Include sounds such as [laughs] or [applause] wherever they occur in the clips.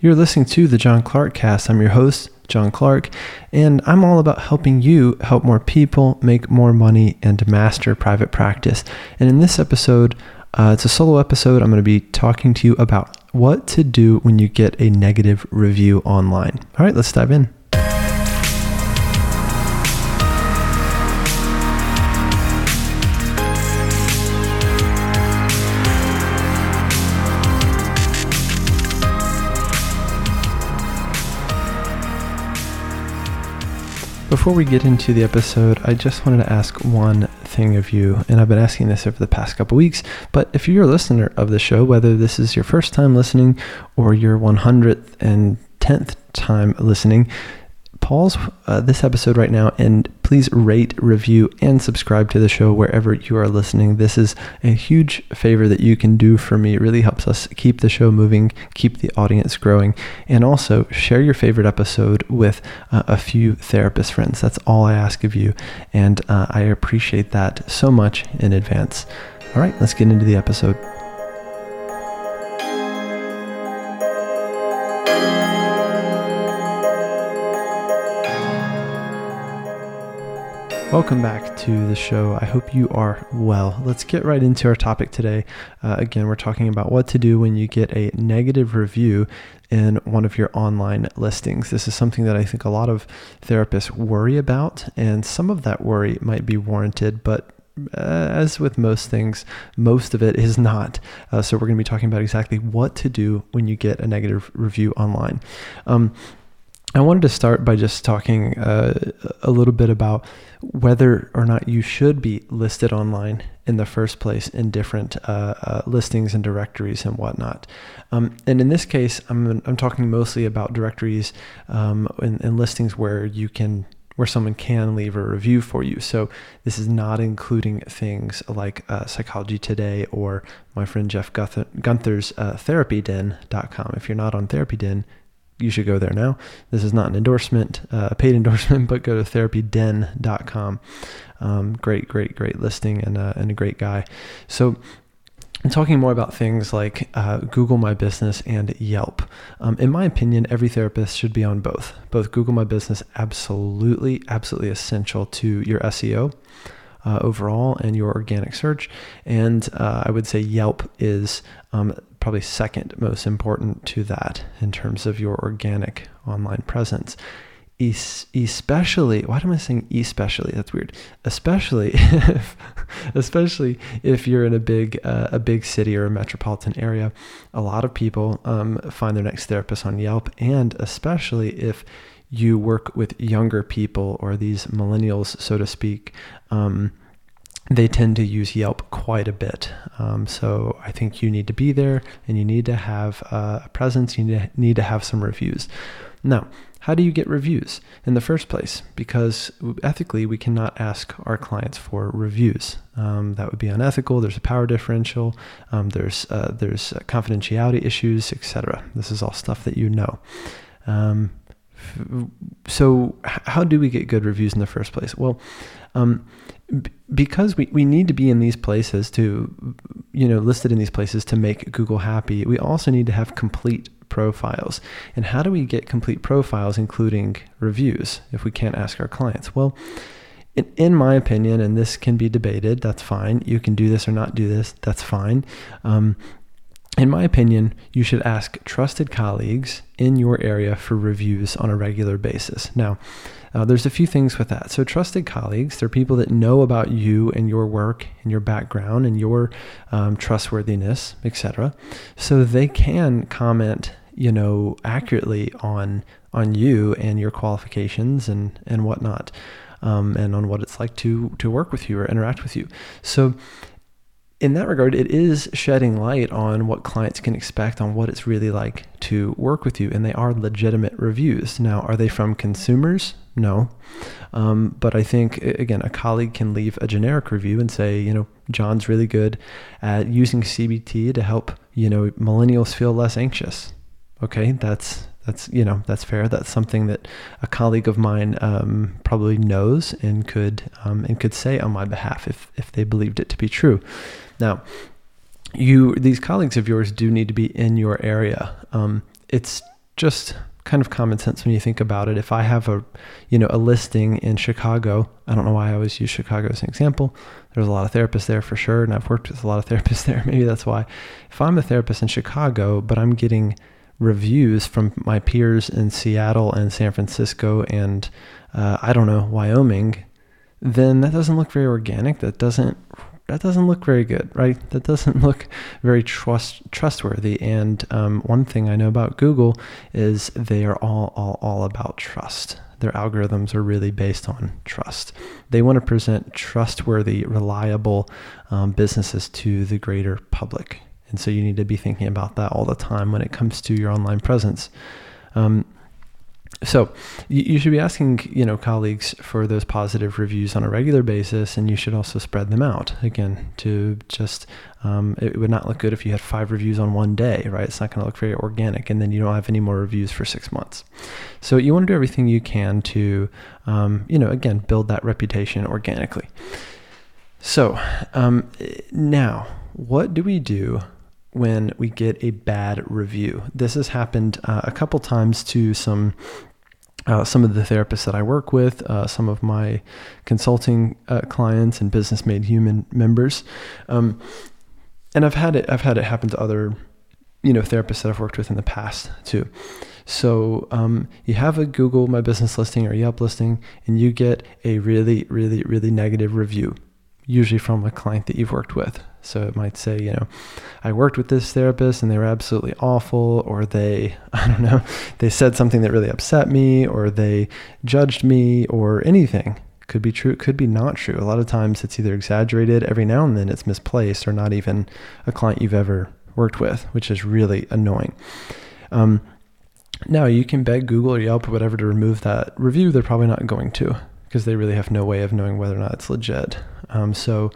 You're listening to the John Clark Cast. I'm your host, John Clark, and I'm all about helping you help more people make more money and master private practice. And in this episode, uh, it's a solo episode. I'm going to be talking to you about what to do when you get a negative review online. All right, let's dive in. Before we get into the episode, I just wanted to ask one thing of you, and I've been asking this over the past couple weeks. But if you're a listener of the show, whether this is your first time listening or your 100th and 10th time listening, pause uh, this episode right now and please rate, review, and subscribe to the show wherever you are listening. This is a huge favor that you can do for me. It really helps us keep the show moving, keep the audience growing, and also share your favorite episode with uh, a few therapist friends. That's all I ask of you, and uh, I appreciate that so much in advance. All right, let's get into the episode. Welcome back to the show. I hope you are well. Let's get right into our topic today. Uh, again, we're talking about what to do when you get a negative review in one of your online listings. This is something that I think a lot of therapists worry about, and some of that worry might be warranted, but uh, as with most things, most of it is not. Uh, so, we're going to be talking about exactly what to do when you get a negative review online. Um, I wanted to start by just talking uh, a little bit about whether or not you should be listed online in the first place in different uh, uh, listings and directories and whatnot. Um, and in this case, I'm, I'm talking mostly about directories um, and, and listings where you can where someone can leave a review for you. So this is not including things like uh, Psychology Today or my friend Jeff Guenther's uh, TherapyDen.com. If you're not on TherapyDen, you should go there now. This is not an endorsement, uh, a paid [laughs] endorsement, but go to therapyden.com. Um, great, great, great listing and, uh, and a great guy. So, I'm talking more about things like uh, Google My Business and Yelp. Um, in my opinion, every therapist should be on both. Both Google My Business, absolutely, absolutely essential to your SEO. Uh, overall and your organic search. And uh, I would say Yelp is um, probably second most important to that in terms of your organic online presence. especially, why am I saying especially? That's weird. Especially [laughs] if, especially if you're in a big, uh, a big city or a metropolitan area, a lot of people um, find their next therapist on Yelp, and especially if you work with younger people or these millennials, so to speak. Um, they tend to use Yelp quite a bit. Um, so I think you need to be there and you need to have uh, a presence, you need to, need to have some reviews. Now, how do you get reviews in the first place? Because ethically, we cannot ask our clients for reviews. Um, that would be unethical. There's a power differential. Um, there's uh, there's confidentiality issues, etc. This is all stuff that you know. So, how do we get good reviews in the first place? Well, um, because we, we need to be in these places to, you know, listed in these places to make Google happy, we also need to have complete profiles. And how do we get complete profiles, including reviews, if we can't ask our clients? Well, in, in my opinion, and this can be debated, that's fine. You can do this or not do this, that's fine. Um, in my opinion, you should ask trusted colleagues in your area for reviews on a regular basis. Now, uh, there's a few things with that. So, trusted colleagues, they're people that know about you and your work and your background and your um, trustworthiness, etc. So they can comment, you know, accurately on on you and your qualifications and and whatnot, um, and on what it's like to to work with you or interact with you. So in that regard, it is shedding light on what clients can expect on what it's really like to work with you. And they are legitimate reviews. Now, are they from consumers? No. Um, but I think, again, a colleague can leave a generic review and say, you know, John's really good at using CBT to help, you know, millennials feel less anxious. Okay, that's that's you know that's fair. That's something that a colleague of mine um, probably knows and could um, and could say on my behalf if if they believed it to be true. Now, you these colleagues of yours do need to be in your area. Um, it's just kind of common sense when you think about it. If I have a, you know, a listing in Chicago, I don't know why I always use Chicago as an example. There's a lot of therapists there for sure, and I've worked with a lot of [laughs] therapists there. Maybe that's why. If I'm a therapist in Chicago, but I'm getting reviews from my peers in Seattle and San Francisco and uh, I don't know Wyoming, then that doesn't look very organic. That doesn't that doesn't look very good, right? That doesn't [laughs] look very trust trustworthy. And um, one thing I know about Google is they are all all all about trust. Their algorithms are really based on trust. They want to present trustworthy, reliable um, businesses to the greater public. And so you need to be thinking about that all the time when it comes to your online presence. Um, so you should be asking, you know, colleagues for those positive reviews on a regular basis, and you should also spread them out. Again, to just um, it would not look good if you had five reviews on one day, right? It's not going to look very organic, and then you don't have any more reviews for six months. So you want to do everything you can to, um, you know, again, build that reputation organically. So um, now, what do we do when we get a bad review. This has happened uh, a couple times to some uh, some of the therapists that I work with, uh, some of my consulting uh, clients and business made human members, um, and I've had it. I've had it happen to other, you know, therapists that I've worked with in the past too. So um, you have a Google My Business listing or Yelp listing, and you get a really, really, really negative review, usually from a client that you've worked with. So it might say, you know, I worked with this therapist and they were absolutely awful, or they, [laughs] I don't know, they said something that really upset me, or they judged me, or anything. Could be true, could be not true. A lot of times it's either exaggerated, every now and then it's misplaced, or not even a client you've ever worked with, which is really annoying. Um, now you can beg Google or Yelp or whatever to remove that review. They're probably not going to because they really have no way of knowing whether or not it's legit. Um, so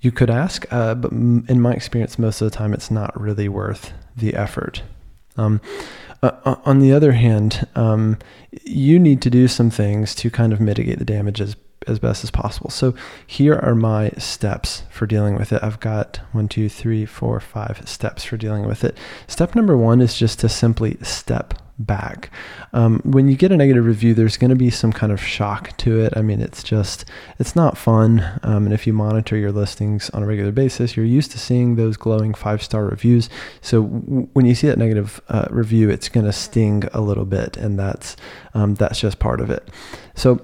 you could ask, uh, but in my experience, most of the time, it's not really worth the effort. Um, uh, on the other hand, um, you need to do some things to kind of mitigate the damages as best as possible. So here are my steps for dealing with it. I've got one, two, three, four, five steps for dealing with it. Step number one is just to simply step back. Um, when you get a negative review, there's going to be some kind of shock to it. I mean, it's just, it's not fun. Um, and if you monitor your listings on a regular basis, you're used to seeing those glowing five star reviews. So w- when you see that negative uh, review, it's going to sting a little bit, and that's um, that's just part of it. So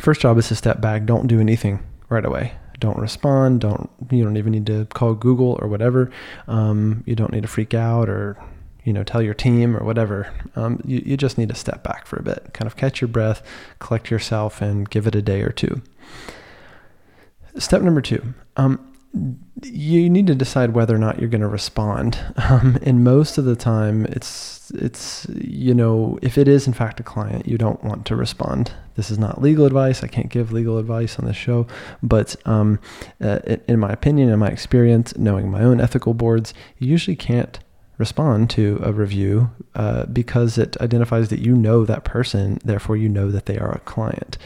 first job is to step back. Don't do anything right away don't respond don't you don't even need to call google or whatever um, you don't need to freak out or you know, tell your team or whatever. Um, you, you just need to step back for a bit, kind of catch your breath, collect yourself, and give it a day or two. Step number two, um, you need to decide whether or not you're going to respond. [laughs] Um, and most of the time, it's it's you know, if it is in fact a client, you don't want to respond. This is not legal advice. I can't give legal advice on the show, but um, uh, in my opinion, in my experience, knowing my own ethical boards, you usually can't respond to a review uh, because it identifies that you know that person, therefore you know that they are a client.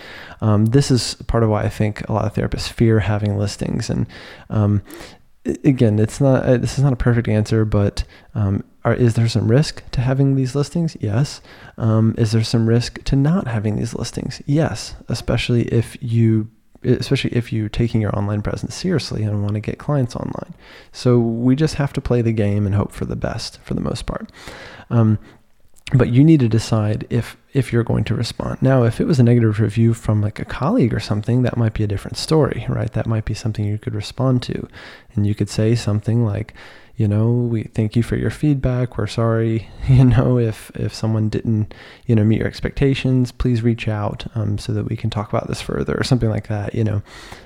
Um, this is part of why I think a lot of therapists fear having listings. And um, again, it's not uh, this is not a perfect answer, but um, are, is there some risk to having these listings? Yes. Um, is there some risk to not having these listings? Yes, especially if you especially if you're taking your online presence seriously and want to get clients online. So we just have to play the game and hope for the best for the most part. Um, but you need to decide if if you're going to respond. Now, if it was a negative review from like a colleague or something, that might be a different story, right? That might be something you could respond to, and you could say something like, you know we thank you for your feedback. We're sorry [laughs] you know if if someone didn't you know meet your expectations please reach out um, so that we can talk about this further or something like that you know.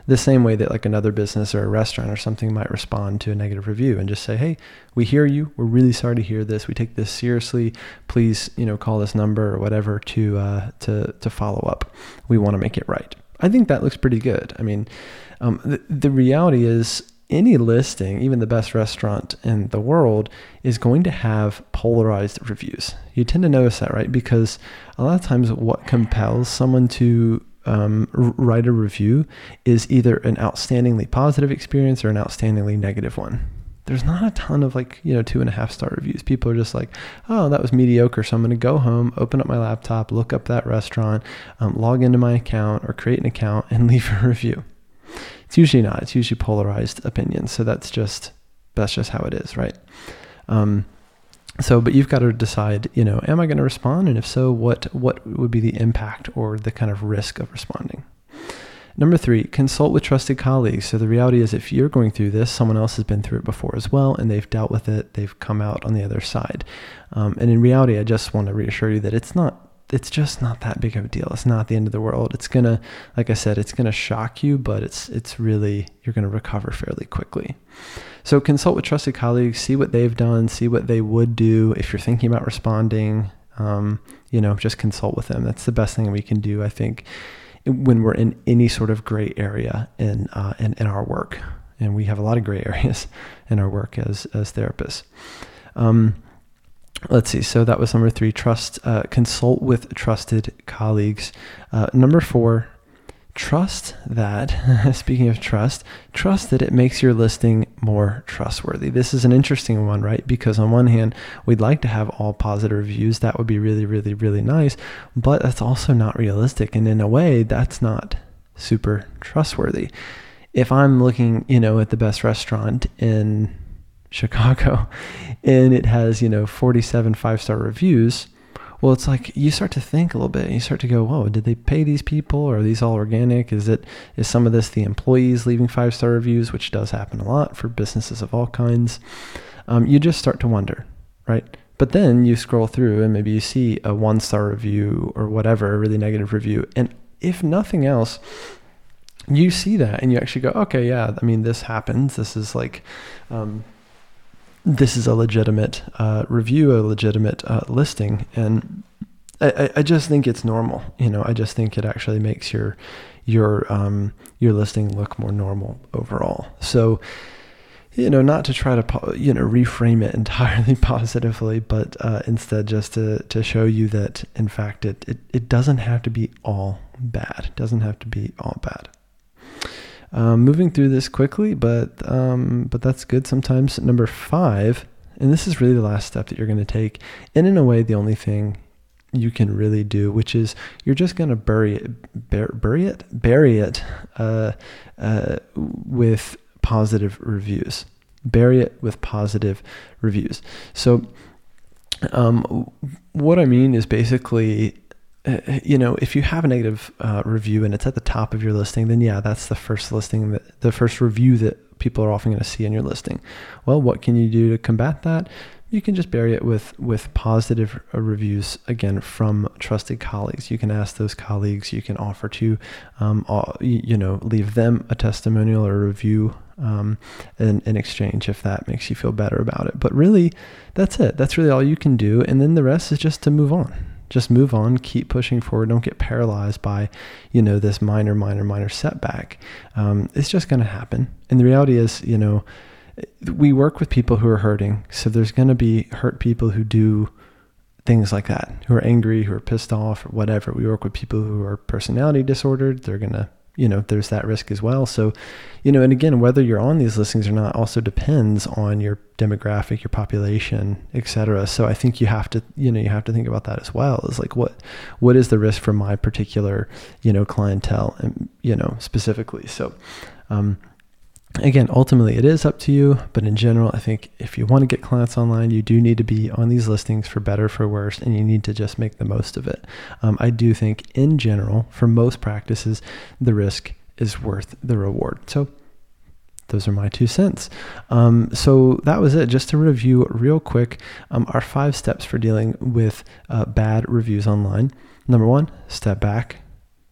The same way that like another business or a restaurant or something might respond to a negative review and just say hey we hear you. We're really sorry to hear this. We take this seriously. Please you know call this number or whatever to uh, to to follow up. We want to make it right. I think that looks pretty good. I mean um, the, the reality is any listing, even the best restaurant in the world, is going to have polarized reviews. You tend to notice that, right? Because a lot of times, what compels someone to um, write a review is either an outstandingly positive experience or an outstandingly negative one. there's not a ton of like, you know, two and a half star reviews. People are just like, oh, that was mediocre. So I'm going to go home, open up my laptop, look up that restaurant, um, log into my account or create an account and [laughs] leave a review. It's usually not. It's usually polarized opinions. So that's just, that's just how it is, right? Um, so but you've got to decide you know am i going to respond and if so what what would be the impact or the kind of risk of responding number three consult with trusted colleagues so the reality is if you're going through this someone else has been through it before as well and they've dealt with it they've come out on the other side um, and in reality i just want to reassure you that it's not it's just not that big of a deal. It's not the end of the world. It's gonna, like I said, it's gonna shock you, but it's it's really you're gonna recover fairly quickly. So consult with trusted colleagues, see what they've done, see what they would do if you're thinking about responding. Um, you know, just consult with them. That's the best thing we can do, I think, when we're in any sort of gray area in uh, in, in our work, and we have a lot of gray [laughs] areas in our work as as therapists. Um, let's see. So that was number three. Trust, uh, consult with trusted colleagues. Uh, number four, trust that, [laughs] speaking of trust, trust that it makes your listing more trustworthy. This is an interesting one, right? Because on one hand, we'd like to have all positive reviews. That would be really, really, really nice. But that's also not realistic. And in a way, that's not super trustworthy. If I'm looking, you know, at the best restaurant in Chicago [laughs] and it has, you know, 47 five star reviews, well, it's like you start to think a little bit. and You start to go, "Whoa, did they pay these people? Are these all organic? Is it is some of this the employees leaving five star reviews, which does happen a lot for businesses of all kinds?" Um, you just start to wonder, right? But then you scroll through and maybe you see a one star review or whatever, a really negative review, and if nothing else, you see that and you actually go, "Okay, yeah, I mean, this happens. This is like." Um, this is a legitimate uh, review, a legitimate uh, listing, and I, I, just think it's normal. You know, I just think it actually makes your your um, your listing look more normal overall. So, you know, not to try to you know reframe it [laughs] entirely positively, but uh, instead just to to show you that in fact it, it it doesn't have to be all bad. It doesn't have to be all bad. Um, moving through this quickly, but um, but that's good sometimes. Number five, and this is really the last step that you're going to take, and in a way, the only thing you can really do, which is you're just going to bury it, bur- bury it, bury it uh, uh, with positive reviews. Bury it with positive reviews. So, um, what I mean is basically you know, if you have a negative uh, review and it's at the top of your listing, then yeah, that's the first listing that the first review that people are often going to see in your listing. Well, what can you do to combat that? You can just bury it with with positive uh, reviews again from trusted colleagues. You can ask those colleagues. You can offer to, um, you know, leave them a testimonial or a review um, in, in exchange if that makes you feel better about it. But really, that's it. That's really all you can do, and then the rest is just to move on just move on, keep pushing forward. Don't get paralyzed by, you know, this minor, minor, minor setback. Um, it's just going to happen. And the reality is, you know, we work with people who are hurting. So there's going to be hurt people who do things like that, who are angry, who are pissed off, or whatever. We work with people who are personality disordered. They're going to you know there's that risk as well. So you know and again whether you're on these listings or not also depends on your demographic your population etc so i think you have to you know you have to think about that as well is like what what is the risk for my particular you know clientele and you know specifically? So um again, ultimately it is up to you, but in general, I think if you want to get clients online, you do need to be on these listings for better, for worse, and you need to just make the most of it. Um, I do think, in general, for most practices, the risk is worth the reward. So, those are my two cents. Um, so that was it. Just to review real quick, um, our five steps for dealing with uh, bad reviews online. Number one, step back,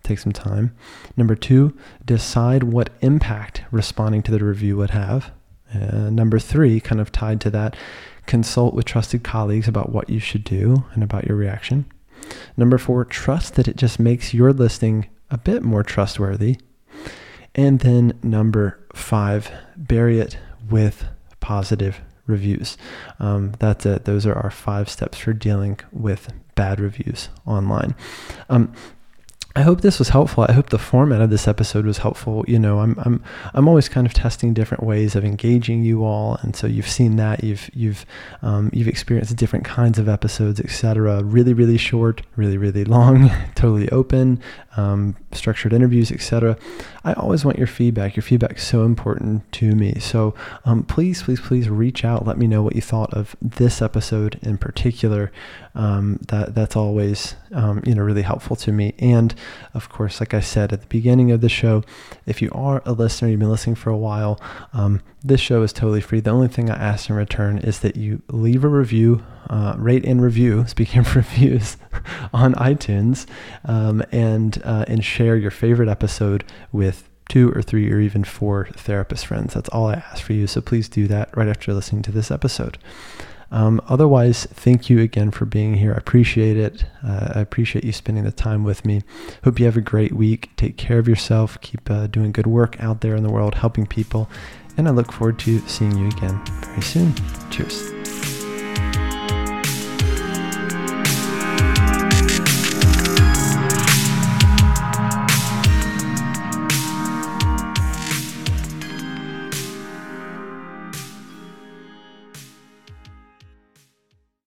take some time. Number two, decide what impact responding to the review would have. Uh, number three, kind of tied to that, consult with trusted colleagues about what you should do and about your reaction. Number four, trust that it just makes your listing a bit more trustworthy. And then number five, bury it with positive reviews. Um, that's it. Those are our five steps for dealing with bad reviews online. Um, I hope this was helpful. I hope the format of this episode was helpful. You know, I'm I'm I'm always kind of testing different ways of engaging you all, and so you've seen that you've you've um, you've experienced different kinds of episodes, etc. Really, really short, really, really long, [laughs] totally open, um, structured interviews, etc. I always want your feedback. Your feedback is so important to me. So um, please, please, please reach out. Let me know what you thought of this episode in particular. Um, that that's always um, you know really helpful to me. And of course, like I said at the beginning of the show, if you are a listener, you've been listening for a while, um, this show is totally free. The only thing I ask in return is that you leave a review, uh, rate and review. [laughs] Speaking of reviews, [laughs] on iTunes, um, and uh, and share your favorite episode with two or three or even four therapist friends. That's all I ask for you. So please do that right after listening to this episode. Um, otherwise, thank you again for being here. I appreciate it. Uh, I appreciate you spending the time with me. Hope you have a great week. Take care of yourself. Keep uh, doing good work out there in the world, helping people. And I look forward to seeing you again very soon. Cheers.